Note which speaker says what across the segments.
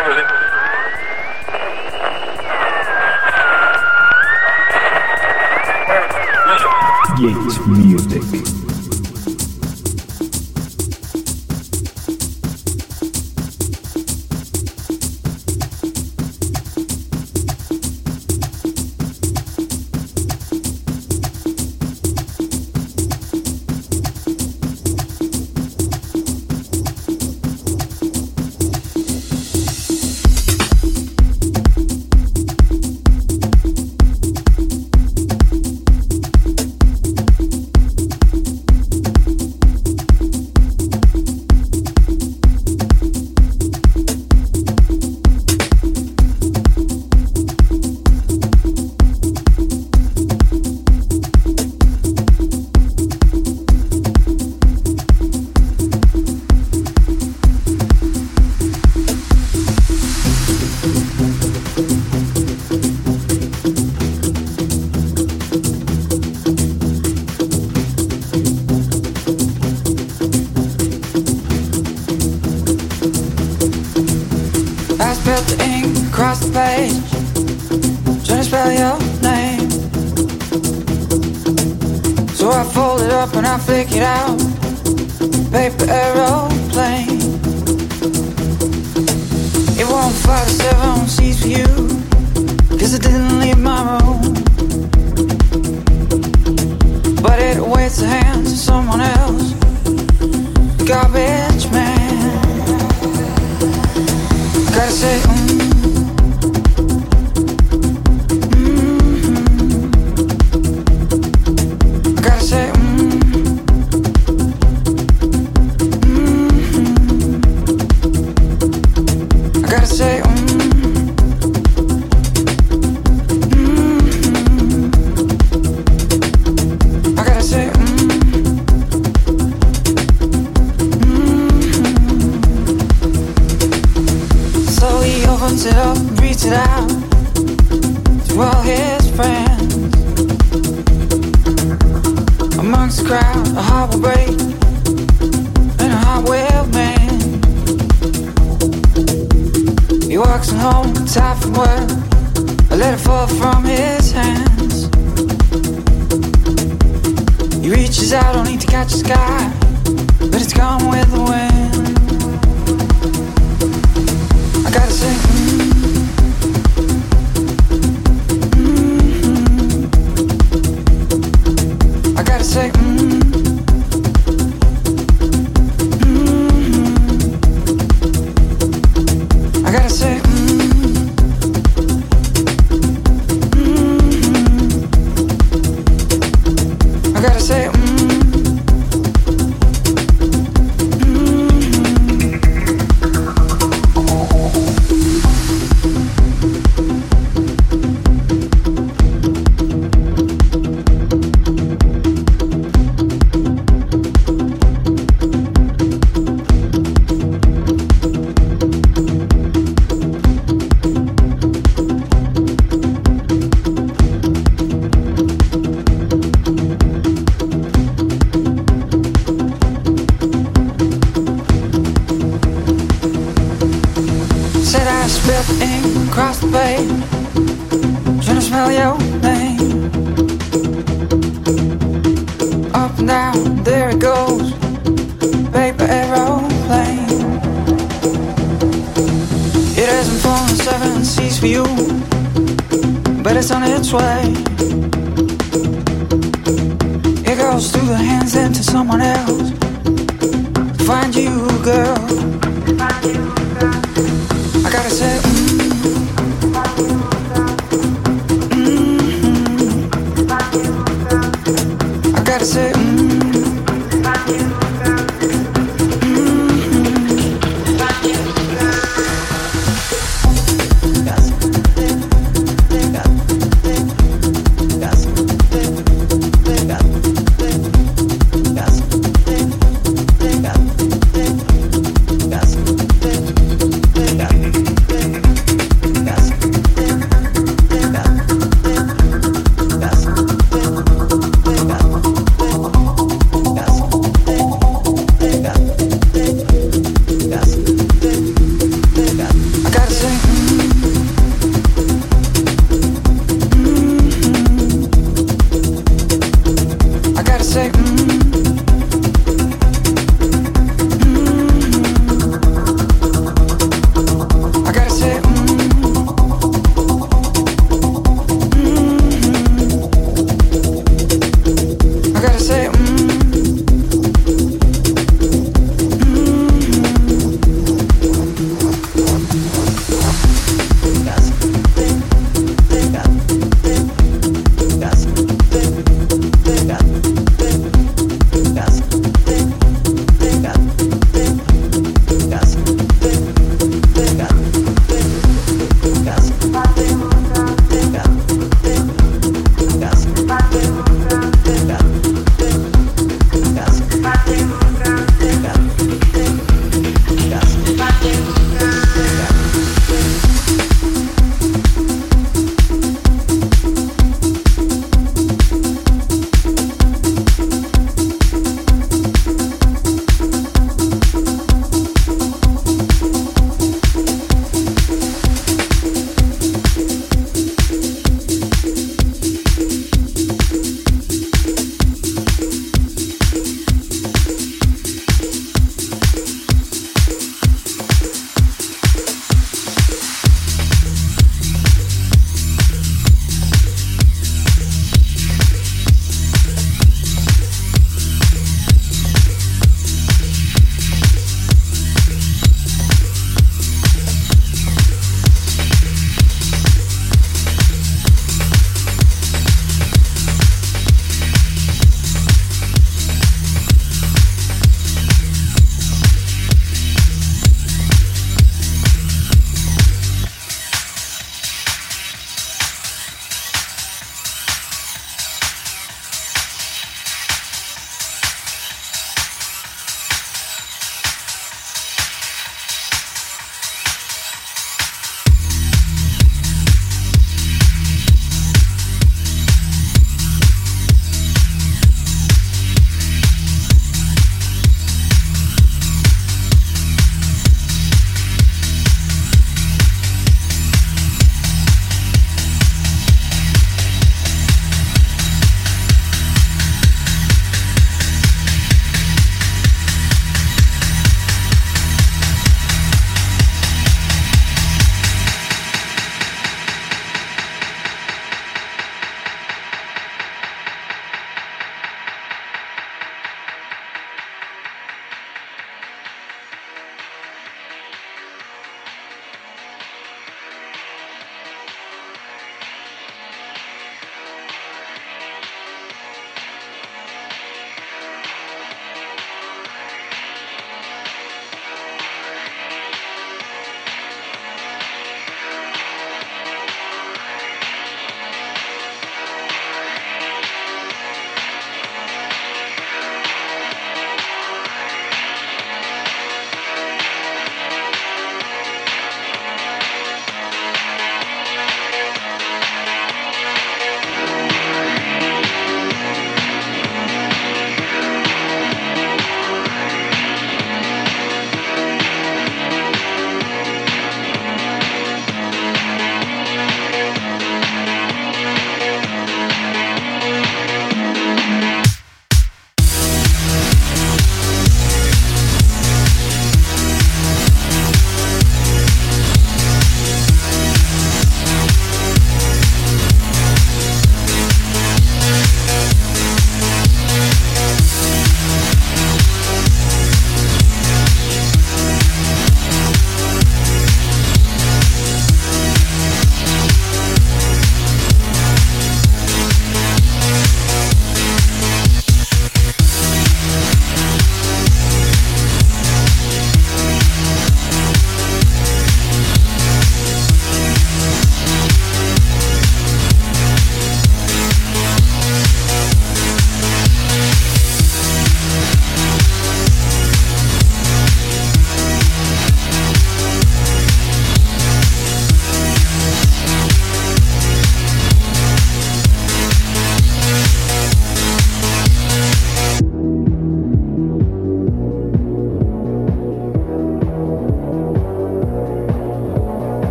Speaker 1: Yates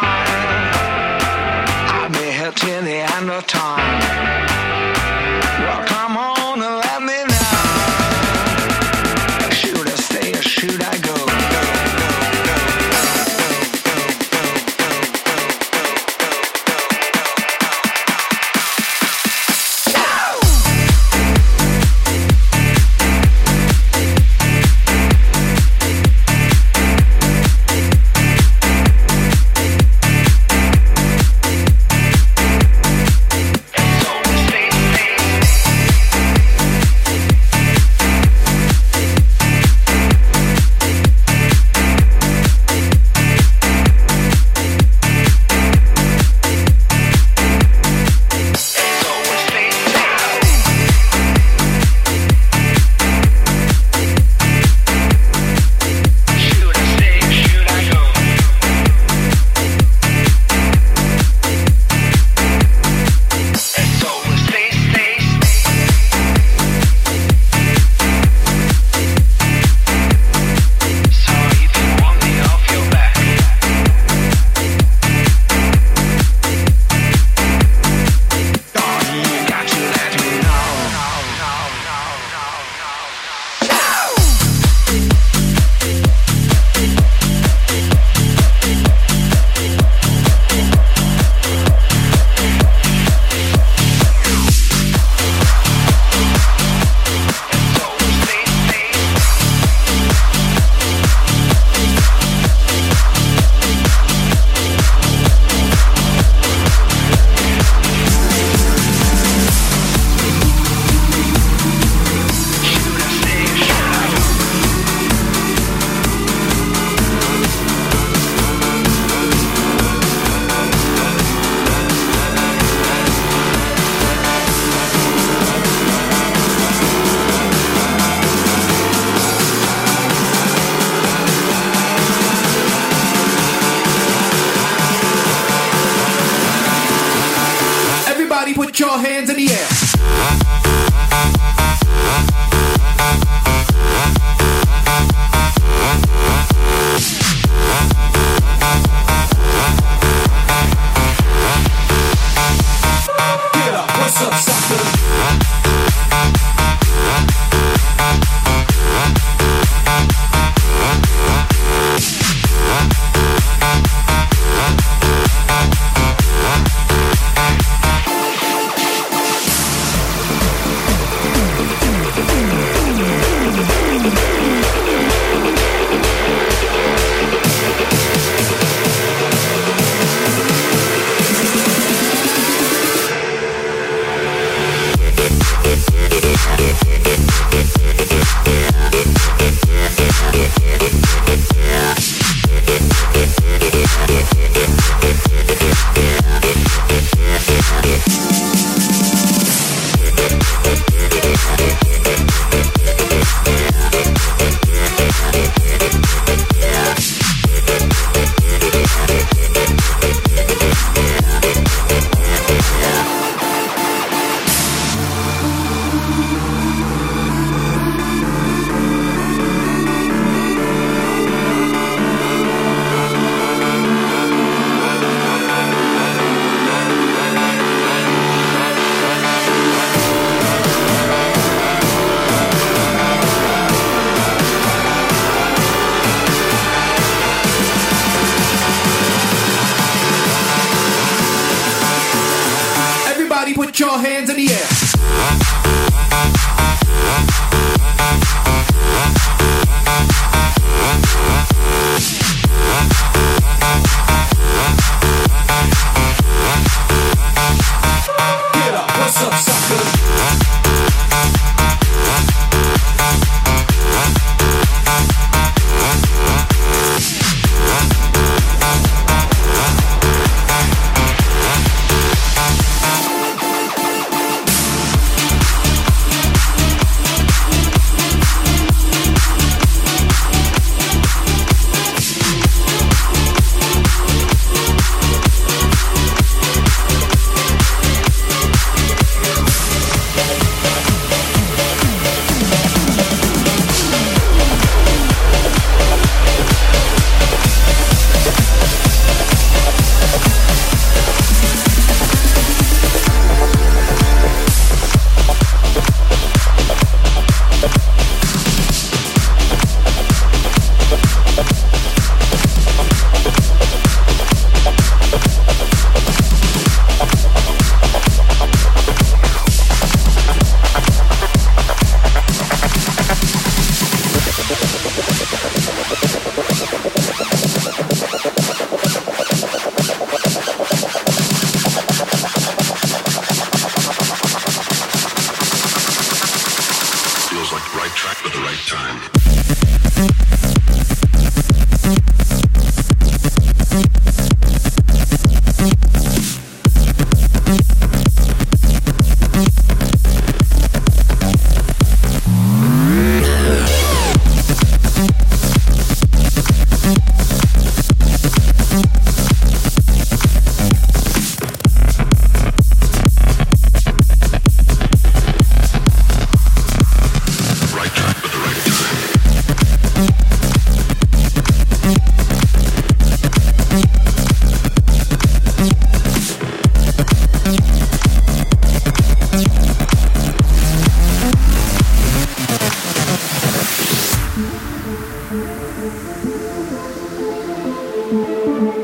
Speaker 2: you are mine, I'll be here till the end of time.
Speaker 3: Música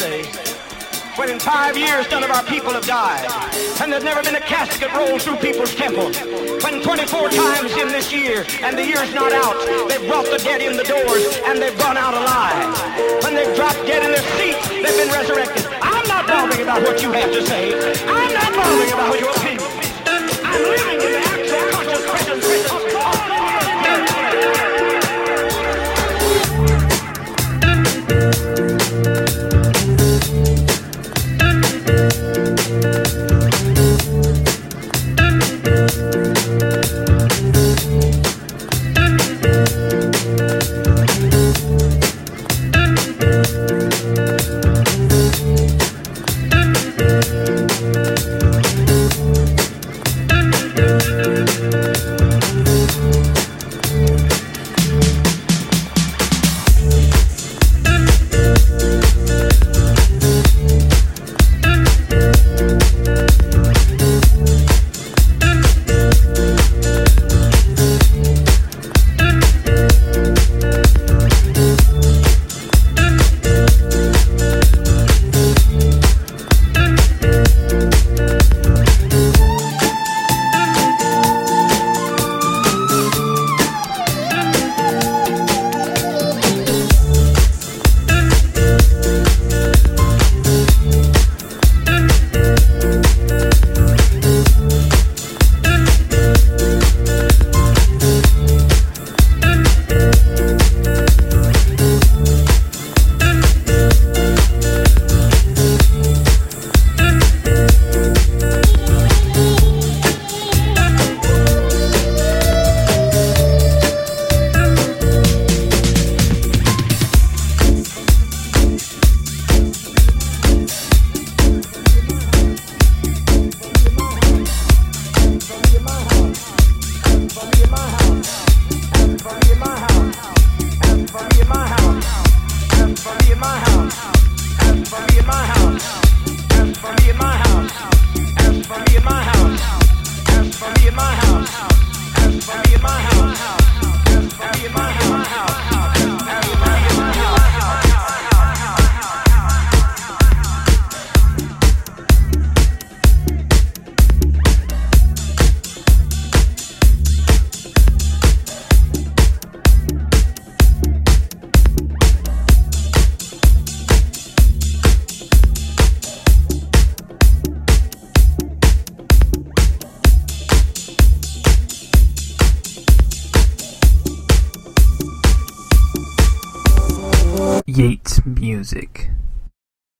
Speaker 3: what. When in five years none of our people have died, and there's never been a casket rolled through Peoples Temple. When 24 times in this year, and the year's not out, they've brought the dead in the doors, and they've gone out alive. When they've dropped dead in their seats, they've been resurrected. I'm not bothering about what you have to say. I'm not bothering about your opinion.